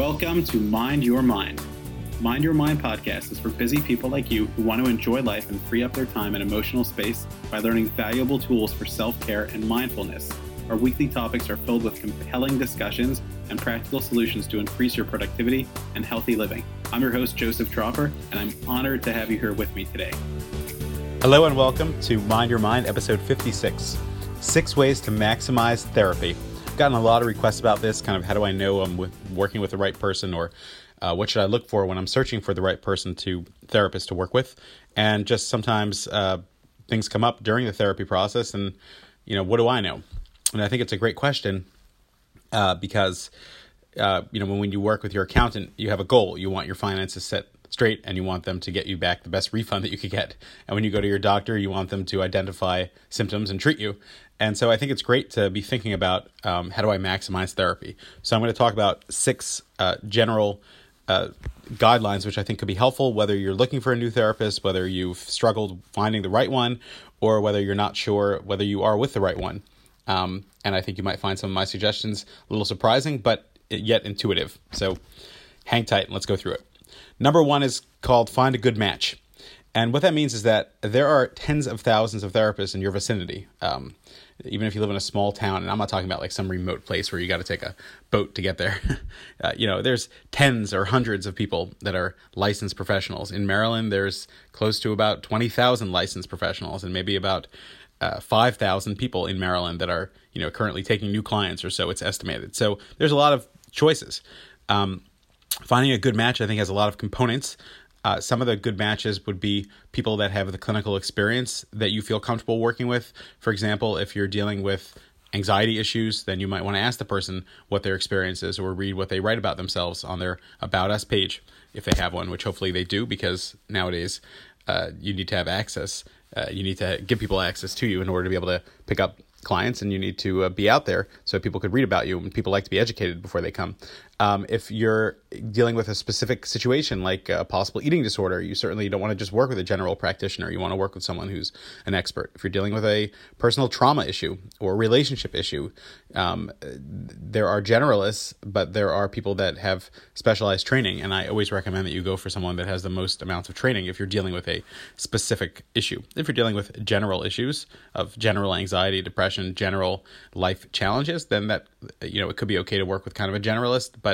Welcome to Mind Your Mind. Mind Your Mind podcast is for busy people like you who want to enjoy life and free up their time and emotional space by learning valuable tools for self care and mindfulness. Our weekly topics are filled with compelling discussions and practical solutions to increase your productivity and healthy living. I'm your host, Joseph Tropper, and I'm honored to have you here with me today. Hello, and welcome to Mind Your Mind, episode 56 Six Ways to Maximize Therapy gotten a lot of requests about this. Kind of how do I know I'm with, working with the right person, or uh, what should I look for when I'm searching for the right person to therapist to work with? And just sometimes uh, things come up during the therapy process, and you know, what do I know? And I think it's a great question uh, because uh, you know when you work with your accountant, you have a goal. You want your finances set straight and you want them to get you back the best refund that you could get. And when you go to your doctor, you want them to identify symptoms and treat you. And so I think it's great to be thinking about um, how do I maximize therapy. So I'm going to talk about six uh, general uh, guidelines, which I think could be helpful, whether you're looking for a new therapist, whether you've struggled finding the right one, or whether you're not sure whether you are with the right one. Um, and I think you might find some of my suggestions a little surprising, but yet intuitive. So hang tight and let's go through it. Number one is called Find a Good Match. And what that means is that there are tens of thousands of therapists in your vicinity. Um, even if you live in a small town, and I'm not talking about like some remote place where you got to take a boat to get there. uh, you know, there's tens or hundreds of people that are licensed professionals. In Maryland, there's close to about 20,000 licensed professionals, and maybe about uh, 5,000 people in Maryland that are, you know, currently taking new clients or so it's estimated. So there's a lot of choices. Um, finding a good match, I think, has a lot of components. Uh, some of the good matches would be people that have the clinical experience that you feel comfortable working with. For example, if you're dealing with anxiety issues, then you might want to ask the person what their experience is or read what they write about themselves on their About Us page if they have one, which hopefully they do because nowadays uh, you need to have access. Uh, you need to give people access to you in order to be able to pick up clients and you need to uh, be out there so people could read about you and people like to be educated before they come um, if you're dealing with a specific situation like a possible eating disorder you certainly don't want to just work with a general practitioner you want to work with someone who's an expert if you're dealing with a personal trauma issue or relationship issue um, there are generalists but there are people that have specialized training and i always recommend that you go for someone that has the most amounts of training if you're dealing with a specific issue if you're dealing with general issues of general anxiety depression general life challenges, then that you know it could be okay to work with kind of a generalist. But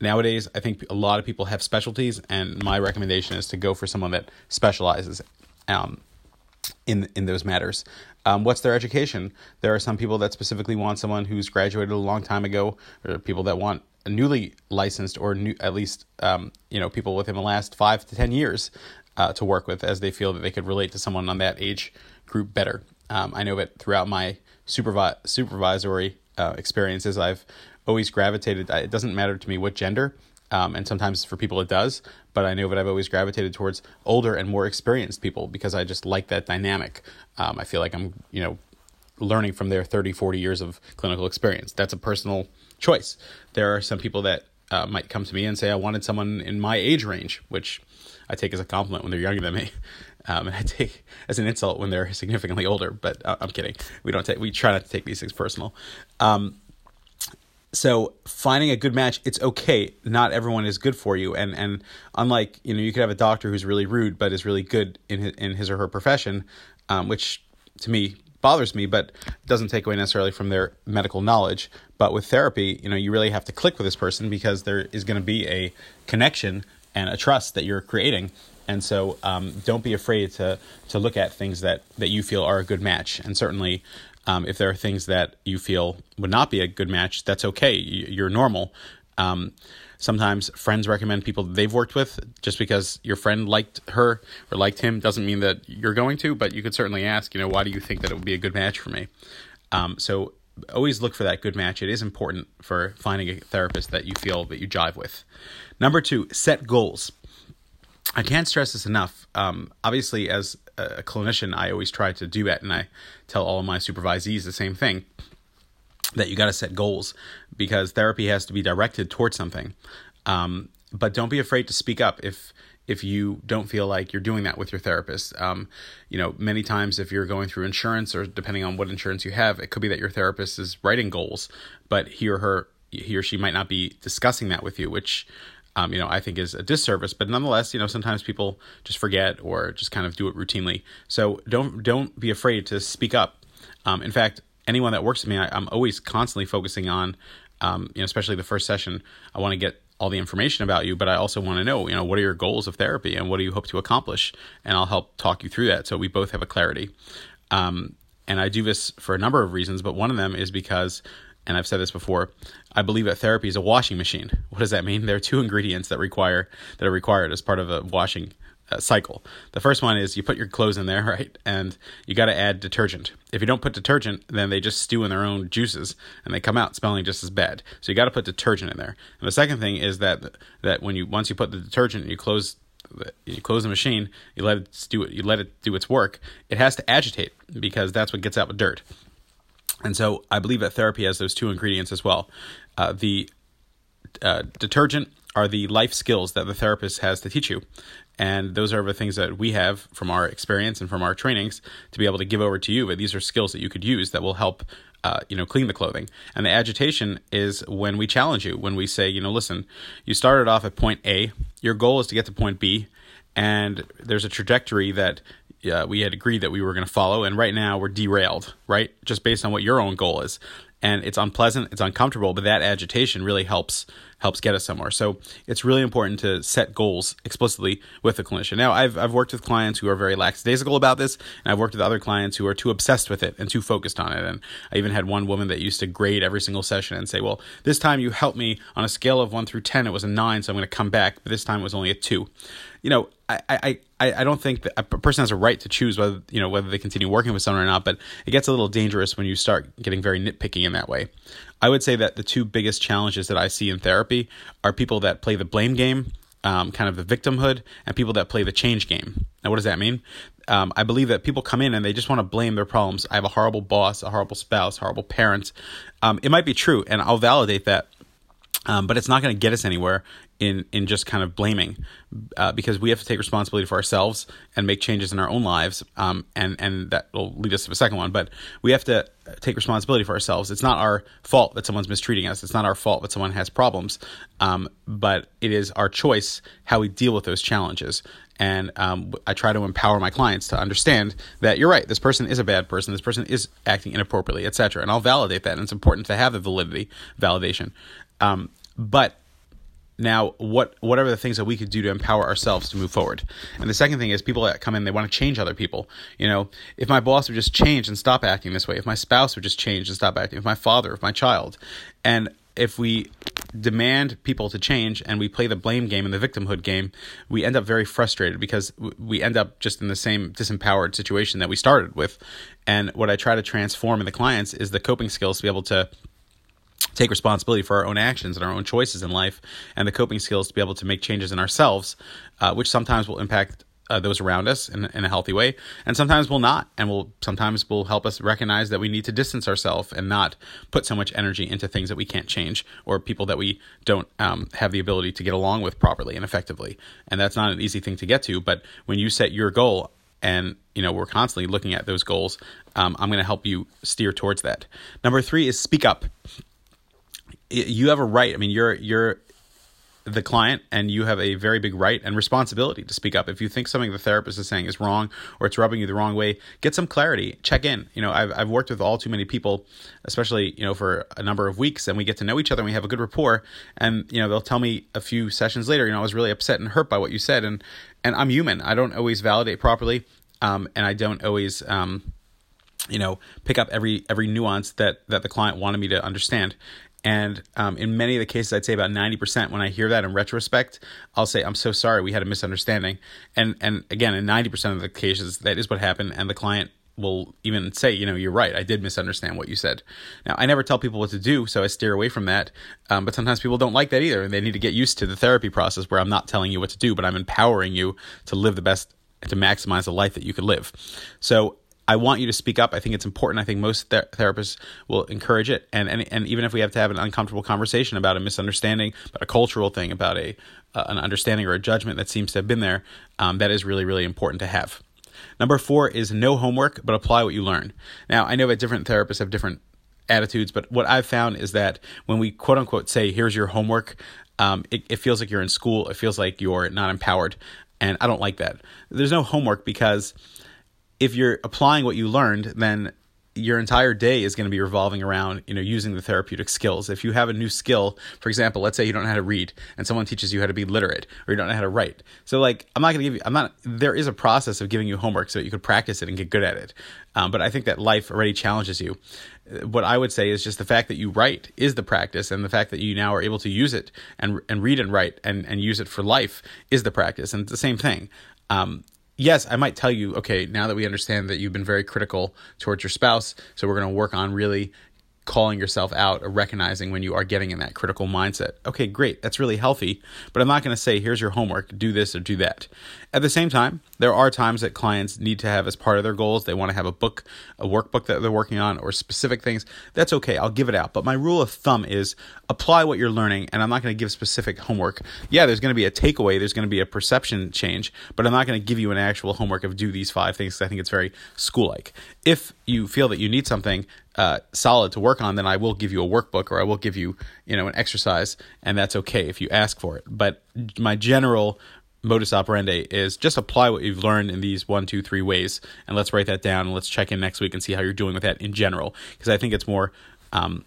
nowadays, I think a lot of people have specialties, and my recommendation is to go for someone that specializes um, in in those matters. Um, what's their education? There are some people that specifically want someone who's graduated a long time ago, or people that want a newly licensed or new, at least um, you know people within the last five to ten years uh, to work with, as they feel that they could relate to someone on that age group better. Um, I know that throughout my supervi- supervisory uh, experiences, I've always gravitated. It doesn't matter to me what gender, um, and sometimes for people it does, but I know that I've always gravitated towards older and more experienced people because I just like that dynamic. Um, I feel like I'm, you know, learning from their 30, 40 years of clinical experience. That's a personal choice. There are some people that uh, might come to me and say, I wanted someone in my age range, which I take as a compliment when they're younger than me. Um, and I take as an insult when they're significantly older, but uh, I'm kidding. We don't take, we try not to take these things personal. Um, so finding a good match, it's okay. Not everyone is good for you, and and unlike you know, you could have a doctor who's really rude but is really good in his, in his or her profession, um, which to me bothers me, but doesn't take away necessarily from their medical knowledge. But with therapy, you know, you really have to click with this person because there is going to be a connection and a trust that you're creating and so um, don't be afraid to to look at things that that you feel are a good match. And certainly, um, if there are things that you feel would not be a good match, that's okay. You're normal. Um, sometimes friends recommend people they've worked with. Just because your friend liked her or liked him doesn't mean that you're going to but you could certainly ask you know why do you think that it would be a good match for me? Um, so always look for that good match. It is important for finding a therapist that you feel that you jive with. Number two set goals I can't stress this enough. Um, obviously, as a clinician, I always try to do it, and I tell all of my supervisees the same thing that you got to set goals because therapy has to be directed towards something. Um, but don't be afraid to speak up if if you don't feel like you're doing that with your therapist. Um, you know, many times if you're going through insurance or depending on what insurance you have, it could be that your therapist is writing goals, but he or her he or she might not be discussing that with you, which um, you know, I think is a disservice. But nonetheless, you know, sometimes people just forget or just kind of do it routinely. So don't don't be afraid to speak up. Um, in fact, anyone that works with me, I, am always constantly focusing on, um, you know, especially the first session. I want to get all the information about you, but I also want to know, you know, what are your goals of therapy and what do you hope to accomplish? And I'll help talk you through that so we both have a clarity. Um, and I do this for a number of reasons, but one of them is because and I've said this before, I believe that therapy is a washing machine. What does that mean? There are two ingredients that require that are required as part of a washing uh, cycle. The first one is you put your clothes in there, right? And you got to add detergent. If you don't put detergent, then they just stew in their own juices and they come out smelling just as bad. So you got to put detergent in there. And the second thing is that that when you once you put the detergent, you close you close the machine, you let it do it, you let it do its work. It has to agitate because that's what gets out the dirt. And so I believe that therapy has those two ingredients as well. Uh, the uh, detergent are the life skills that the therapist has to teach you. And those are the things that we have from our experience and from our trainings to be able to give over to you. But these are skills that you could use that will help, uh, you know, clean the clothing. And the agitation is when we challenge you, when we say, you know, listen, you started off at point A, your goal is to get to point B, and there's a trajectory that uh, we had agreed that we were going to follow, and right now we're derailed, right? Just based on what your own goal is, and it's unpleasant, it's uncomfortable, but that agitation really helps helps get us somewhere. So it's really important to set goals explicitly with the clinician. Now, I've I've worked with clients who are very lackadaisical about this, and I've worked with other clients who are too obsessed with it and too focused on it. And I even had one woman that used to grade every single session and say, "Well, this time you helped me on a scale of one through ten, it was a nine, so I'm going to come back, but this time it was only a two. You know, I, I, I, I don't think that a person has a right to choose whether you know whether they continue working with someone or not, but it gets a little dangerous when you start getting very nitpicky in that way. I would say that the two biggest challenges that I see in therapy are people that play the blame game, um, kind of the victimhood, and people that play the change game. Now, what does that mean? Um, I believe that people come in and they just want to blame their problems. I have a horrible boss, a horrible spouse, horrible parents. Um, it might be true, and I'll validate that um, but it's not going to get us anywhere in in just kind of blaming, uh, because we have to take responsibility for ourselves and make changes in our own lives, um, and and that will lead us to the second one. But we have to take responsibility for ourselves. It's not our fault that someone's mistreating us. It's not our fault that someone has problems, um, but it is our choice how we deal with those challenges. And um, I try to empower my clients to understand that you're right. This person is a bad person. This person is acting inappropriately, etc. And I'll validate that. And it's important to have the validity validation. Um, but now what what are the things that we could do to empower ourselves to move forward. And the second thing is people that come in they want to change other people. You know if my boss would just change and stop acting this way if my spouse would just change and stop acting if my father if my child and if we demand people to change and we play the blame game and the victimhood game we end up very frustrated because we end up just in the same disempowered situation that we started with. And what i try to transform in the clients is the coping skills to be able to take responsibility for our own actions and our own choices in life and the coping skills to be able to make changes in ourselves, uh, which sometimes will impact uh, those around us in, in a healthy way, and sometimes will not, and will sometimes will help us recognize that we need to distance ourselves and not put so much energy into things that we can't change or people that we don't um, have the ability to get along with properly and effectively. And that's not an easy thing to get to. But when you set your goal, and you know we're constantly looking at those goals, um, I'm going to help you steer towards that. Number three is speak up you have a right. I mean, you're you're the client and you have a very big right and responsibility to speak up. If you think something the therapist is saying is wrong or it's rubbing you the wrong way, get some clarity. Check in. You know, I've I've worked with all too many people, especially you know for a number of weeks, and we get to know each other and we have a good rapport. And you know, they'll tell me a few sessions later, you know, I was really upset and hurt by what you said, and and I'm human. I don't always validate properly, um, and I don't always. Um, you know pick up every every nuance that that the client wanted me to understand and um, in many of the cases, I'd say about 90%, when I hear that in retrospect, I'll say, I'm so sorry, we had a misunderstanding. And, and again, in 90% of the cases, that is what happened. And the client will even say, you know, you're right, I did misunderstand what you said. Now, I never tell people what to do, so I steer away from that. Um, but sometimes people don't like that either. And they need to get used to the therapy process where I'm not telling you what to do, but I'm empowering you to live the best, and to maximize the life that you could live. So I want you to speak up. I think it's important. I think most ther- therapists will encourage it, and, and and even if we have to have an uncomfortable conversation about a misunderstanding, about a cultural thing, about a uh, an understanding or a judgment that seems to have been there, um, that is really really important to have. Number four is no homework, but apply what you learn. Now I know that different therapists have different attitudes, but what I've found is that when we quote unquote say, here's your homework, um, it, it feels like you're in school. It feels like you're not empowered. And I don't like that. There's no homework because if you're applying what you learned, then your entire day is going to be revolving around you know using the therapeutic skills. If you have a new skill for example let's say you don't know how to read and someone teaches you how to be literate or you don't know how to write. So like i'm not going to give you i'm not there is a process of giving you homework so that you could practice it and get good at it. Um, but i think that life already challenges you. What i would say is just the fact that you write is the practice and the fact that you now are able to use it and and read and write and and use it for life is the practice and it's the same thing. Um, yes, I might tell you, okay, now that we understand that you've been very critical towards your spouse, so we're going to work on really calling yourself out or recognizing when you are getting in that critical mindset. Okay, great. That's really healthy, but I'm not going to say, here's your homework, do this or do that. At the same time, there are times that clients need to have as part of their goals, they want to have a book, a workbook that they're working on, or specific things. That's okay. I'll give it out. But my rule of thumb is apply what you're learning, and I'm not going to give specific homework. Yeah, there's going to be a takeaway, there's going to be a perception change, but I'm not going to give you an actual homework of do these five things I think it's very school like. If you feel that you need something, uh, solid to work on, then I will give you a workbook or I will give you, you know, an exercise, and that's okay if you ask for it. But my general modus operandi is just apply what you've learned in these one, two, three ways, and let's write that down and let's check in next week and see how you're doing with that in general, because I think it's more. Um,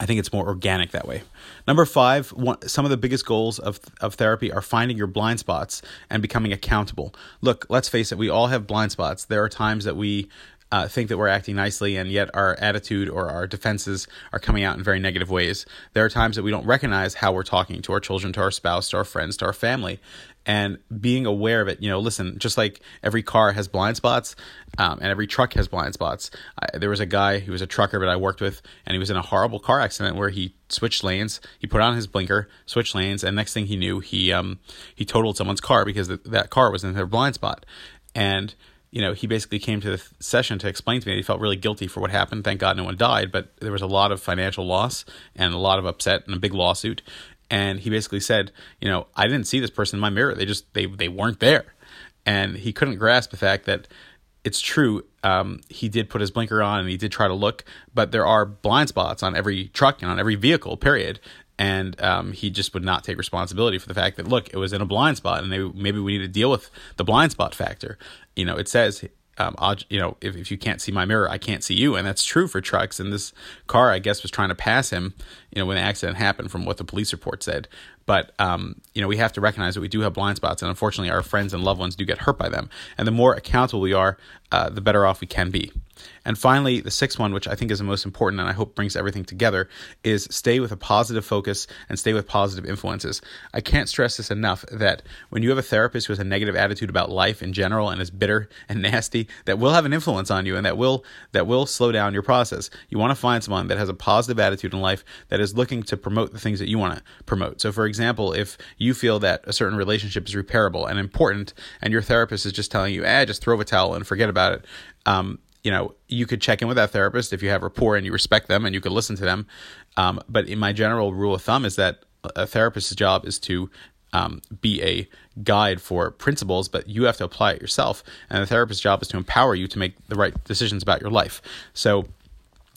I think it's more organic that way. Number five, one, some of the biggest goals of, of therapy are finding your blind spots and becoming accountable. Look, let's face it, we all have blind spots. There are times that we uh, think that we're acting nicely, and yet our attitude or our defenses are coming out in very negative ways. There are times that we don't recognize how we're talking to our children, to our spouse, to our friends, to our family, and being aware of it. You know, listen, just like every car has blind spots, um, and every truck has blind spots. I, there was a guy who was a trucker that I worked with, and he was in a horrible car accident where he switched lanes. He put on his blinker, switched lanes, and next thing he knew, he um, he totaled someone's car because the, that car was in their blind spot, and you know, he basically came to the session to explain to me he felt really guilty for what happened. Thank God no one died, but there was a lot of financial loss and a lot of upset and a big lawsuit. And he basically said, you know, I didn't see this person in my mirror. They just they they weren't there, and he couldn't grasp the fact that it's true. Um, he did put his blinker on and he did try to look, but there are blind spots on every truck and on every vehicle. Period and um, he just would not take responsibility for the fact that look, it was in a blind spot, and they, maybe we need to deal with the blind spot factor. You know, it says, um, you know, if, if you can't see my mirror, I can't see you, and that's true for trucks. And this car, I guess, was trying to pass him, you know, when the accident happened, from what the police report said. But um, you know, we have to recognize that we do have blind spots, and unfortunately, our friends and loved ones do get hurt by them. And the more accountable we are, uh, the better off we can be. And finally, the sixth one, which I think is the most important and I hope brings everything together, is stay with a positive focus and stay with positive influences. I can't stress this enough that when you have a therapist who has a negative attitude about life in general and is bitter and nasty, that will have an influence on you and that will that will slow down your process. You want to find someone that has a positive attitude in life that is looking to promote the things that you want to promote. So for example, if you feel that a certain relationship is repairable and important and your therapist is just telling you, "eh, just throw a towel and forget about it." Um, you know, you could check in with that therapist if you have rapport and you respect them and you could listen to them. Um, but in my general rule of thumb is that a therapist's job is to um, be a guide for principles, but you have to apply it yourself. And the therapist's job is to empower you to make the right decisions about your life. So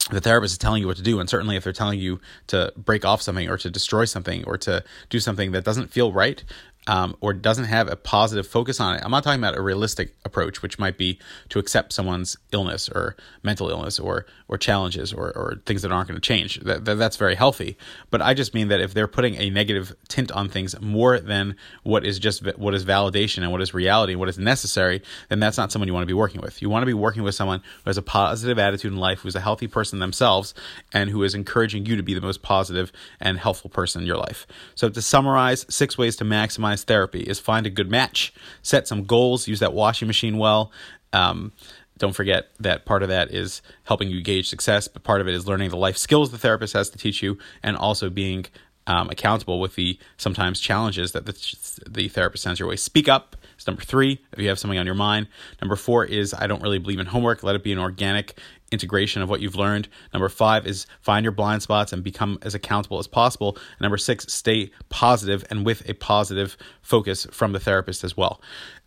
the therapist is telling you what to do and certainly if they're telling you to break off something or to destroy something or to do something that doesn't feel right um, or doesn't have a positive focus on it. I'm not talking about a realistic approach, which might be to accept someone's illness or mental illness or or challenges or, or things that aren't going to change. That, that, that's very healthy. But I just mean that if they're putting a negative tint on things more than what is just what is validation and what is reality and what is necessary, then that's not someone you want to be working with. You want to be working with someone who has a positive attitude in life, who's a healthy person themselves, and who is encouraging you to be the most positive and helpful person in your life. So to summarize, six ways to maximize therapy is find a good match, set some goals, use that washing machine well. Um, don't forget that part of that is helping you gauge success, but part of it is learning the life skills the therapist has to teach you, and also being um, accountable with the sometimes challenges that the, the therapist sends your way. Speak up number three if you have something on your mind. Number four is I don't really believe in homework. Let it be an organic integration of what you've learned. Number five is find your blind spots and become as accountable as possible. And number six, stay positive and with a positive focus from the therapist as well.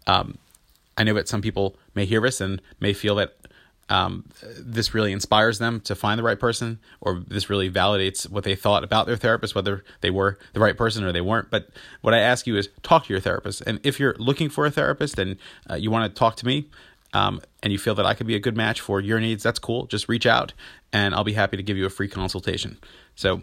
Um, I know that some people may hear this and may feel that um, this really inspires them to find the right person, or this really validates what they thought about their therapist, whether they were the right person or they weren't. But what I ask you is talk to your therapist. And if you're looking for a therapist and uh, you want to talk to me, um, and you feel that I could be a good match for your needs, that's cool. Just reach out and I'll be happy to give you a free consultation. So,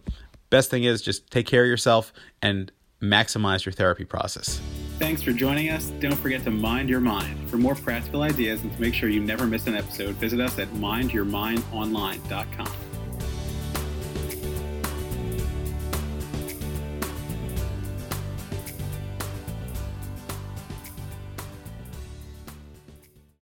best thing is just take care of yourself and maximize your therapy process. Thanks for joining us. Don't forget to mind your mind. For more practical ideas and to make sure you never miss an episode, visit us at mindyourmindonline.com.